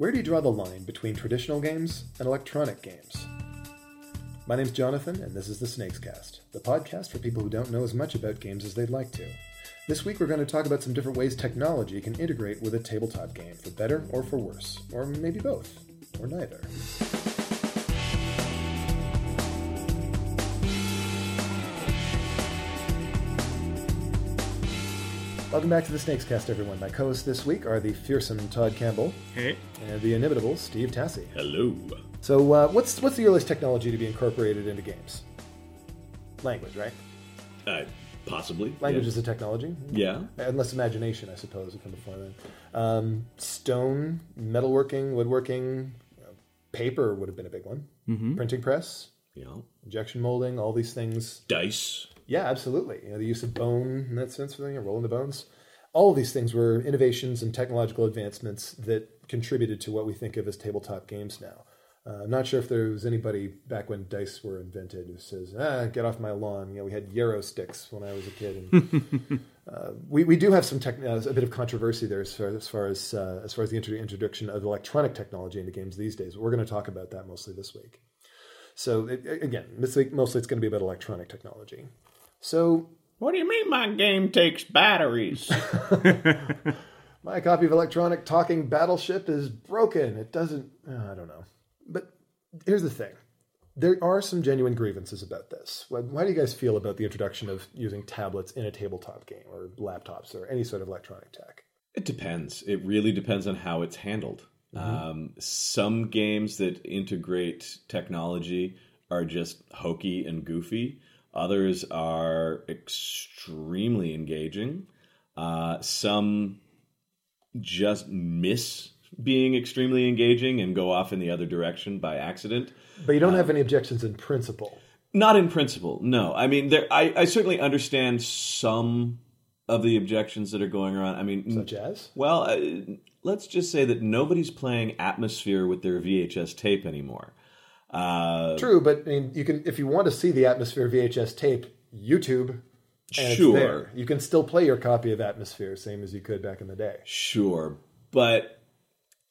Where do you draw the line between traditional games and electronic games? My name's Jonathan, and this is the Snakes Cast, the podcast for people who don't know as much about games as they'd like to. This week, we're going to talk about some different ways technology can integrate with a tabletop game, for better or for worse, or maybe both, or neither. Welcome back to the Snakes Cast, everyone. My co-hosts this week are the fearsome Todd Campbell Hey. and the inimitable Steve Tassie. Hello. So, uh, what's what's the earliest technology to be incorporated into games? Language, right? Uh, possibly. Language yeah. is a technology, Yeah. unless imagination, I suppose, would come before then. Um, stone, metalworking, woodworking, uh, paper would have been a big one. Printing press, Yeah. injection molding, all these things. Dice. Yeah, absolutely. You know, the use of bone in that sense, you know, rolling the bones. All of these things were innovations and technological advancements that contributed to what we think of as tabletop games now. Uh, I'm not sure if there was anybody back when dice were invented who says, "Ah, get off my lawn." You know, we had Yarrow sticks when I was a kid, and uh, we, we do have some tech, uh, a bit of controversy there as far as far as, uh, as far as the intro- introduction of electronic technology into games these days. We're going to talk about that mostly this week. So it, again, this week mostly it's going to be about electronic technology. So What do you mean my game takes batteries? my copy of Electronic Talking Battleship is broken. It doesn't. oh, I don't know. But here's the thing. There are some genuine grievances about this. Why why do you guys feel about the introduction of using tablets in a tabletop game or laptops or any sort of electronic tech? it depends. It really depends on how it's handled. Um, some games that integrate technology are just hokey and goofy. Others are extremely engaging. Uh, some just miss being extremely engaging and go off in the other direction by accident. But you don't have any objections in principle. Not in principle, no. I mean, there. I, I certainly understand some of the objections that are going around. I mean, Such as? well, uh, let's just say that nobody's playing Atmosfear with their VHS tape anymore. Uh, True, but I mean, you can if you want to see the Atmosfear VHS tape, YouTube. And it's Sure. there. You can still play your copy of Atmosfear, same as you could back in the day. sure, but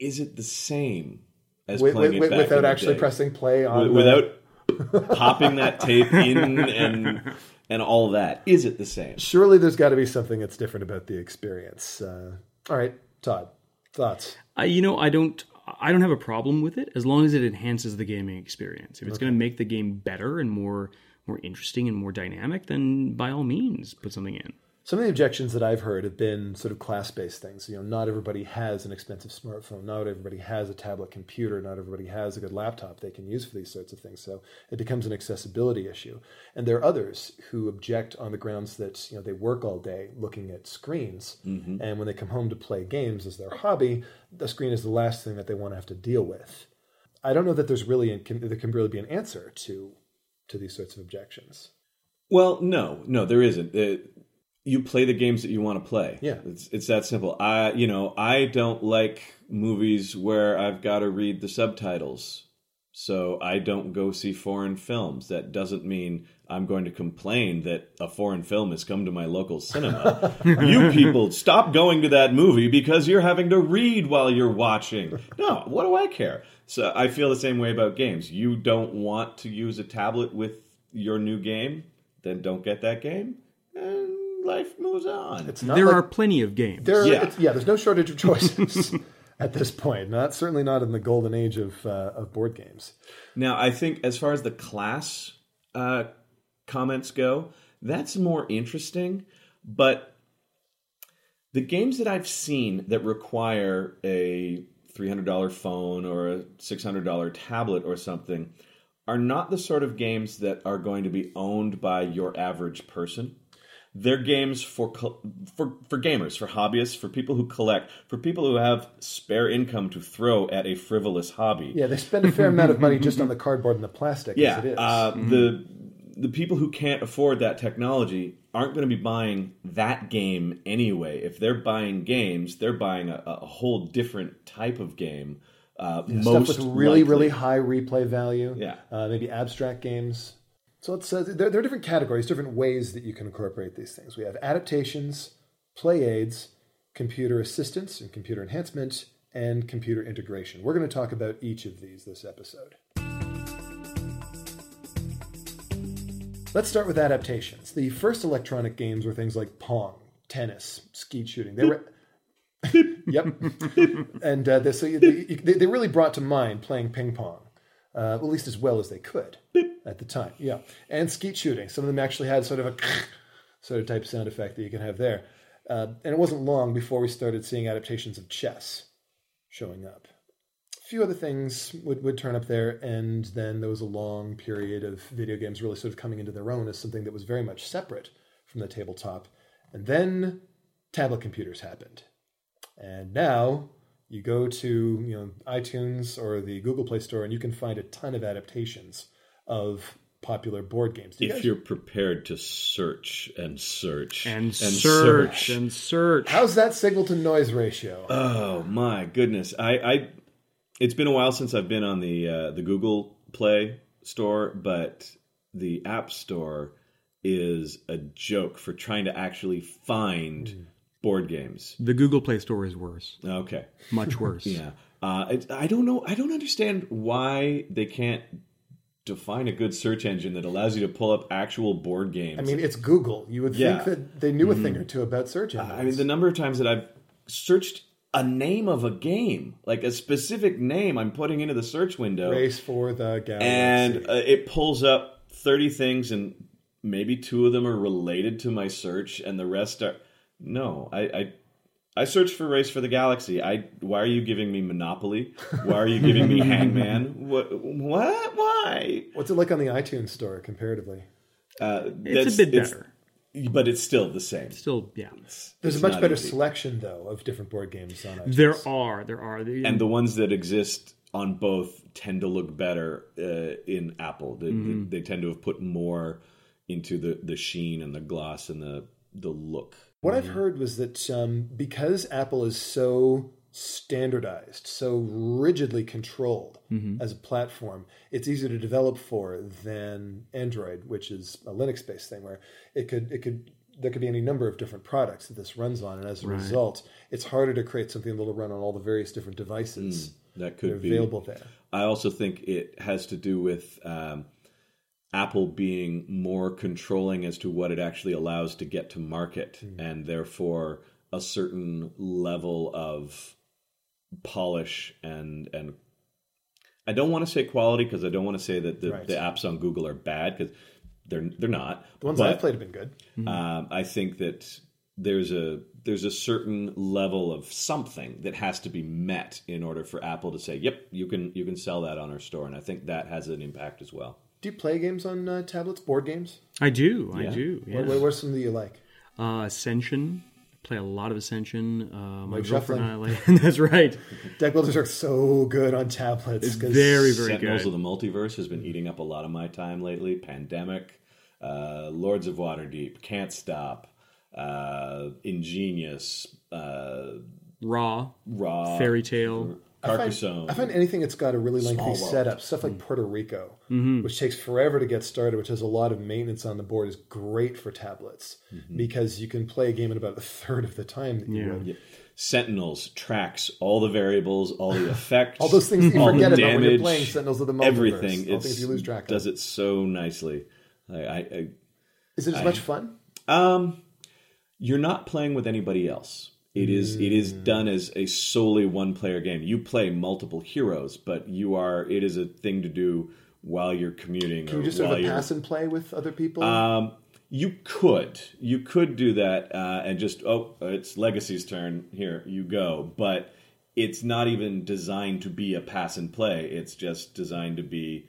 is it the same as With, playing with, it with, back in without the actually day? pressing play on Wi- the- without popping that tape in and and all that? Is it the same? surely there's got to be something that's different about the experience. Uh, all right, Todd, thoughts? Uh, you know, I don't. I don't have a problem with it as long as it enhances the gaming experience. If it's going to make the game better and more more interesting and more dynamic, then by all means, put something in. Some of the objections that I've heard have been sort of class-based things. You know, not everybody has an expensive smartphone. Not everybody has a tablet computer. Not everybody has a good laptop they can use for these sorts of things. So it becomes an accessibility issue. And there are others who object on the grounds that you know they work all day looking at screens, mm-hmm. and when they come home to play games as their hobby, the screen is the last thing that they want to have to deal with. I don't know that there's really can, there can really be an answer to to these sorts of objections. Well, no, no, there isn't. You play the games that you want to play. Yeah. it's it's that simple. I, you know, I don't like movies where I've got to read the subtitles, so I don't go see foreign films. That doesn't mean I'm going to complain that a foreign film has come to my local cinema. you people, stop going to that movie because you're having to read while you're watching. No, what do I care? So I feel the same way about games. You don't want to use a tablet with your new game, then don't get that game, life moves on. It's not there like- are plenty of games. There, Yeah. yeah. It's, yeah, there's no shortage of choices at this point. Not certainly not in the golden age of uh, of board games. Now, I think as far as the class uh, comments go, that's more interesting. But the games that I've seen that require a $300 phone or a $600 tablet or something are not the sort of games that are going to be owned by your average person. They're games for for for gamers, for hobbyists, for people who collect, for people who have spare income to throw at a frivolous hobby. Yeah, they spend a fair amount of money just on the cardboard and the plastic. Yeah, as it is. Uh, the the people who can't afford that technology aren't going to be buying that game anyway. If they're buying games, they're buying a, a whole different type of game. Uh, Stuff most with really, likely. really high replay value. Yeah. uh, maybe abstract games. So it's uh, there, there are different categories, different ways that you can incorporate these things. We have adaptations, play aids, computer assistance and computer enhancement, and computer integration. We're going to talk about each of these this episode. Let's start with adaptations. The first electronic games were things like Pong, tennis, skeet shooting. They were. yep. and uh, they, so they, they really brought to mind playing ping pong, uh, at least as well as they could at the time. Yeah. And skeet shooting. Some of them actually had sort of a sort of type sound effect that you can have there. Uh, and it wasn't long before we started seeing adaptations of chess showing up. A few other things would, would turn up there, and then there was a long period of video games really sort of coming into their own as something that was very much separate from the tabletop. And then tablet computers happened. And now you go to you know iTunes or the Google Play Store, and you can find a ton of adaptations of popular board games. You if guys... you're prepared to search and search and, and search, search, and search, how's that signal to noise ratio? Oh my goodness! I, I it's been a while since I've been on the uh, the Google Play Store, but the App Store is a joke for trying to actually find mm. Board games. The Google Play Store is worse. Okay, much worse. yeah. Uh, I, I don't know. I don't understand why they can't define a good search engine that allows you to pull up actual board games. I mean, it's Google. You would yeah. think that they knew a thing mm-hmm. or two about search engines. I mean, the number of times that I've searched a name of a game, like a specific name, I'm putting into the search window. Race for the Galaxy. And uh, it pulls up 30 things, and maybe two of them are related to my search, and the rest are. No, I, I I searched for Race for the Galaxy. I why are you giving me Monopoly? Why are you giving me Hangman? What? What? Why? What's it like on the iTunes store comparatively? Uh, it's a bit better, but it's still the same. Still, yeah. It's, There's it's a much better easy. selection though of different board games on iTunes. There are, there are, and the ones that exist on both tend to look better uh, in Apple. They, mm-hmm. they, they tend to have put more into the the sheen and the gloss and the the look what I've heard was that um, because Apple is so standardized, so rigidly controlled mm-hmm. as a platform, it's easier to develop for than Android, which is a Linux-based thing where it could it could there could be any number of different products that this runs on, and as a right. result, it's harder to create something that'll run on all the various different devices mm, that could that be available there. I also think it has to do with um, Apple being more controlling as to what it actually allows to get to market, mm. and therefore a certain level of polish and and I don't want to say quality because I don't want to say that the, right. the apps on Google are bad because they're they're not. The ones but, I've played have been good. Mm-hmm. Um, I think that there's a there's a certain level of something that has to be met in order for Apple to say, "Yep, you can you can sell that on our store," and I think that has an impact as well. Do you play games on uh, tablets, board games? I do. Yeah. I do. Yeah. What, what, are some that you like? Uh, Ascension. Play a lot of Ascension. Uh, my girlfriend and I like. that's right. Deck builders are so good on tablets. It's very, very Sentinels good. of the Multiverse has been eating up a lot of my time lately. Pandemic, uh, Lords of Waterdeep, Can't Stop, uh, Ingenious, uh, Raw, Raw, Fairy Tale. Carcassonne. I find, I find anything that's got a really lengthy setup, stuff like mm. Puerto Rico, mm-hmm. which takes forever to get started, which has a lot of maintenance on the board, is great for tablets mm-hmm. because you can play a game in about a third of the time that you yeah. would. Yeah. Sentinels tracks all the variables, all the effects, all those things you forget about damage, when you're playing Sentinels of the Multiverse. Everything, all things you lose track does of. it so nicely. I, I, I is it as I, much fun? Um, you're not playing with anybody else. It is it is mm. done as a solely one player game. You play multiple heroes, but you are it is a thing to do while you're commuting. Can you just sort of pass and play with other people? Um, you could you could do that uh, and just oh it's Legacy's turn here you go, but it's not even designed to be a pass and play. It's just designed to be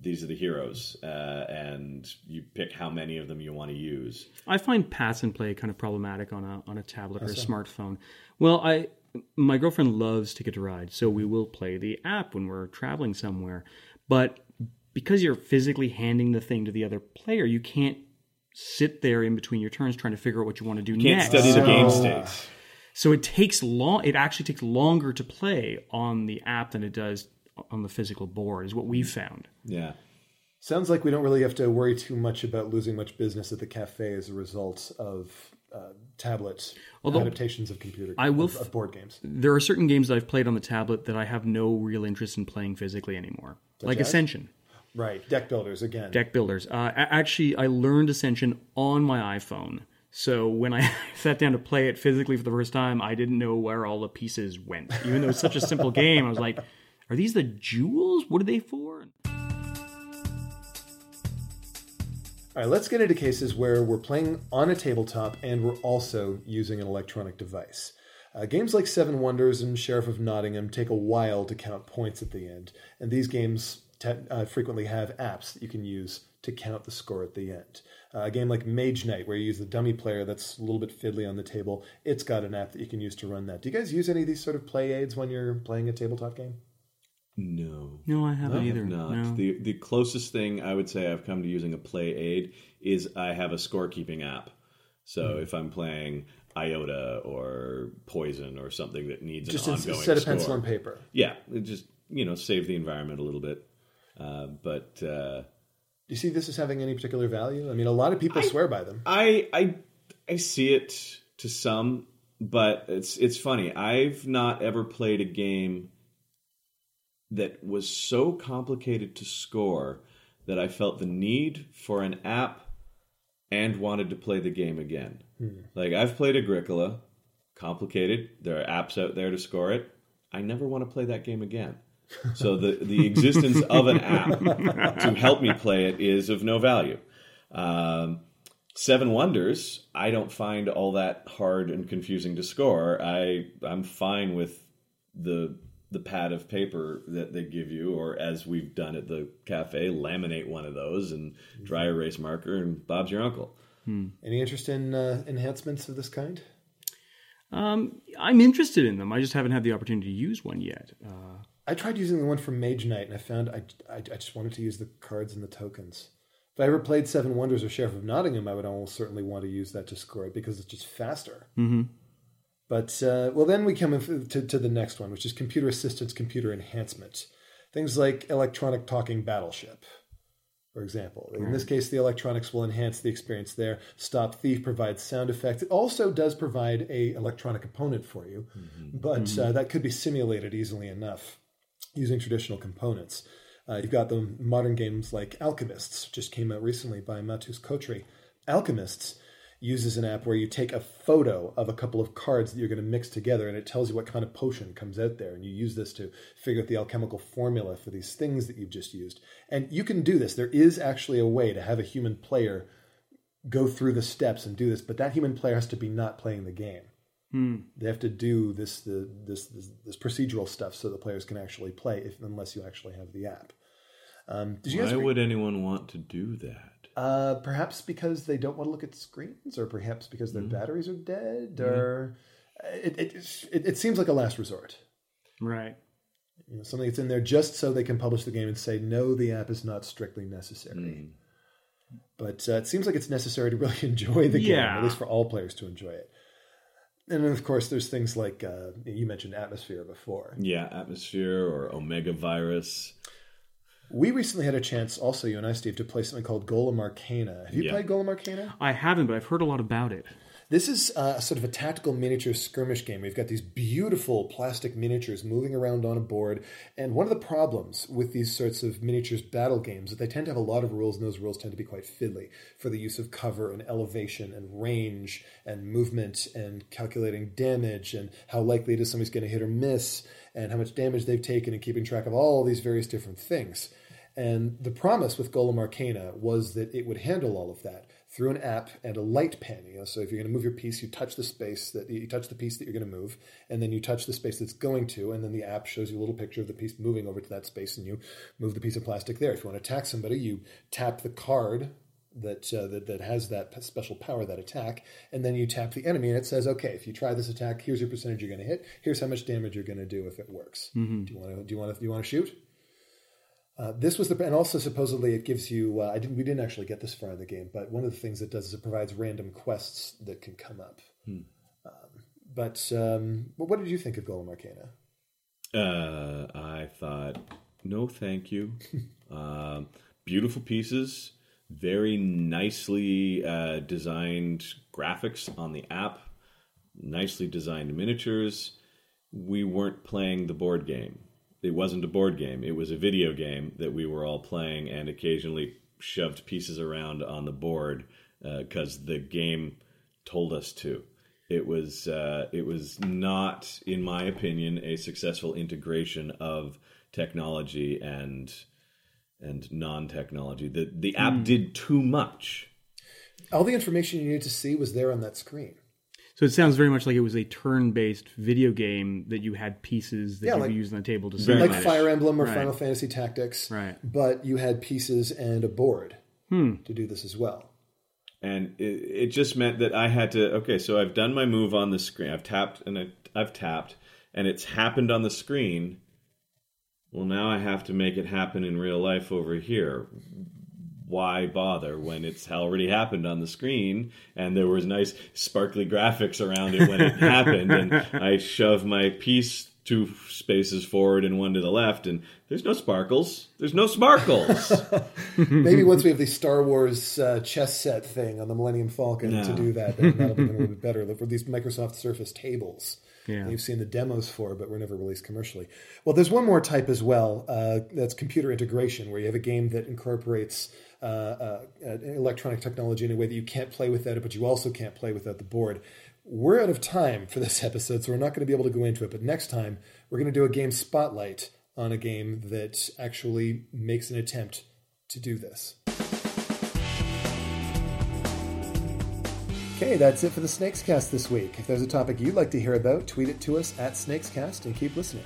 these are the heroes, uh, and you pick how many of them you want to use. I find pass and play kind of problematic on a on a tablet or a smartphone. Well, I my girlfriend loves Ticket to Ride, so we will play the app when we're traveling somewhere. But because you're physically handing the thing to the other player, you can't sit there in between your turns trying to figure out what you want to do you can't next. study the game state. So it takes long. It actually takes longer to play on the app than it does on the physical board is what we've found. Yeah. Sounds like we don't really have to worry too much about losing much business at the cafe as a result of uh, tablet Although- adaptations of computer I will of, of board games. There are certain games that I've played on the tablet that I have no real interest in playing physically anymore, like as? Ascension, Right, deck builders again. deck builders. Uh, actually, I learned Ascension on my iPhone. So when I sat down to play it physically for the first time, I didn't know where all the pieces went. Even though it's such a simple game, I was like, "Are these the jewels? What are they for?" All right, let's get into cases where we're playing on a tabletop and we're also using an electronic device. Uh, games like Seven Wonders and Sheriff of Nottingham take a while to count points at the end, and these games te- uh, frequently have apps that you can use to count the score at the end. Uh, a game like Mage Knight, where you use the dummy player that's a little bit fiddly on the table, it's got an app that you can use to run that. Do you guys use any of these sort of play aids when you're playing a tabletop game? No. No, I haven't I either. have not. No. The the closest thing I would say I've come to using a play aid is I have a scorekeeping app. So Hmm. if I'm playing Iota or Poison or something that needs Just an ongoing instead of score, pencil and paper. yeah, it just you know save the environment a little bit. Uh, but uh, Do you see this as having any particular value? I mean, a lot of people swear by them. I I I see it to some, but it's it's funny. I've not ever played a game that was so complicated to score that I felt the need for an app and wanted to play the game again. Like I've played Agricola, complicated. There are apps out there to score it. I never want to play that game again. So the the existence of an app to help me play it is of no value. Um, Seven Wonders, I don't find all that hard and confusing to score. I I'm fine with the the pad of paper that they give you, or as we've done at the cafe, laminate one of those and dry erase marker, and Bob's your uncle. Any interest in uh, enhancements of this kind? Um, I'm interested in them. I just haven't had the opportunity to use one yet. Uh, I tried using the one from Mage Knight, and I found I, I, I just wanted to use the cards and the tokens. If I ever played Seven Wonders or Sheriff of Nottingham, I would almost certainly want to use that to score it because it's just faster. Mm-hmm. But uh, well, then we come in to, to the next one, which is computer assistance, computer enhancement. Things like electronic talking battleship, for example. In this case, the electronics will enhance the experience there. Stop Thief provides sound effects. It also does provide a electronic component for you, but uh, that could be simulated easily enough using traditional components. Uh, you've got the modern games like Alchemists, just came out recently by Matúš Kotry. Alchemists uses an app where you take a photo of a couple of cards that you're going to mix together and it tells you what kind of potion comes out there and you use this to figure out the alchemical formula for these things that you've just used. And you can do this. There is actually a way to have a human player go through the steps and do this but that human player has to be not playing the game. They have to do this the this, this this procedural stuff so the players can actually play if, unless you actually have the app. Um, did you guys Why re- would anyone want to do that? Uh, perhaps because they don't want to look at screens, or perhaps because their batteries are dead, or it, it, it, it seems like a last resort. right. You know, something that's in there just so they can publish the game and say, no, the app is not strictly necessary. But uh, it seems like it's necessary to really enjoy the game, Yeah. at least for all players to enjoy it. And then, of course, there's things like uh, you mentioned Atmosfear before. Yeah, Atmosfear or Omega virus. We recently had a chance, also you and I, Steve, to play something called Golem Arcana. Have you Yeah. played Golem Arcana? I haven't, but I've heard a lot about it. This is uh, sort of a tactical miniature skirmish game. We've got these beautiful plastic miniatures moving around on a board. And one of the problems with these sorts of miniatures battle games is they tend to have a lot of rules, and those rules tend to be quite fiddly for the use of cover and elevation and range and movement and calculating damage and how likely it is somebody's going to hit or miss and how much damage they've taken and keeping track of all these various different things. And the promise with Golem Arcana was that it would handle all of that through an app and a light pen. You know, so if you're going to move your piece, you touch the space that you touch the piece that you're going to move, and then you touch the space that's going to, and then the app shows you a little picture of the piece moving over to that space, and you move the piece of plastic there. If you want to attack somebody, you tap the card that, uh, that that has that special power, that attack, and then you tap the enemy, and it says, okay, if you try this attack, here's your percentage you're going to hit. Here's how much damage you're going to do if it works. Do you want to? Do you want to? Do you want to shoot? Uh, this was the and also supposedly it gives you. Uh, I didn't. We didn't actually get this far in the game, but one of the things it does is it provides random quests that can come up. Um, but um, well, what did you think of Golem Arcana? Uh, I thought, no, thank you. um, beautiful pieces. Very nicely uh, designed graphics on the app, nicely designed miniatures. We weren't playing the board game. It wasn't a board game. It was a video game that we were all playing and occasionally shoved pieces around on the board because uh, the game told us to. It was uh, it was not, in my opinion, a successful integration of technology and and non-technology. The the app mm. did too much. All the information you needed to see was there on that screen. So it sounds very much like it was a turn-based video game that you had pieces that yeah, you like, use on the table to like Fire Emblem or right. Final Fantasy Tactics. Right. But you had pieces and a board hmm. to do this as well. And it, it, just meant that I had to. Okay, so I've done my move on the screen. I've tapped and I, I've tapped, and it's happened on the screen well, now I have to make it happen in real life over here. Why bother when it's already happened on the screen and there was nice sparkly graphics around it when it happened and I shove my piece two spaces forward and one to the left and there's no sparkles there's no sparkles maybe once we have the star wars uh, chess set thing on the millennium falcon no. to do that that'll be a little bit better for these microsoft surface tables yeah. You've seen the demos for, but were never released commercially. Well, there's one more type as well. Uh, that's computer integration, where you have a game that incorporates uh, uh, electronic technology in a way that you can't play without it, but you also can't play without the board. We're out of time for this episode, so we're not going to be able to go into it. But next time, we're going to do a game spotlight on a game that actually makes an attempt to do this. Okay, that's it for the Snakes Cast this week. If there's a topic you'd like to hear about, tweet it to us at Snakescast and keep listening.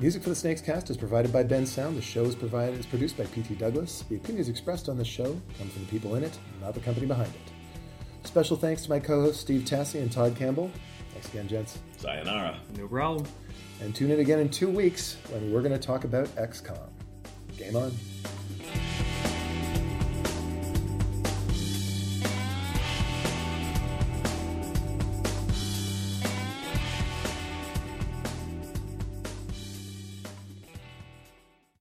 Music for the Snakes Cast is provided by Bensound. The show is provided is produced by PT Douglas. The opinions expressed on this show come from the people in it, not the company behind it. Special thanks to my co-hosts Steve Tassie and Todd Campbell. Thanks again, gents. Sayonara. No problem. And tune in again in two weeks when we're going to talk about XCOM. Game on.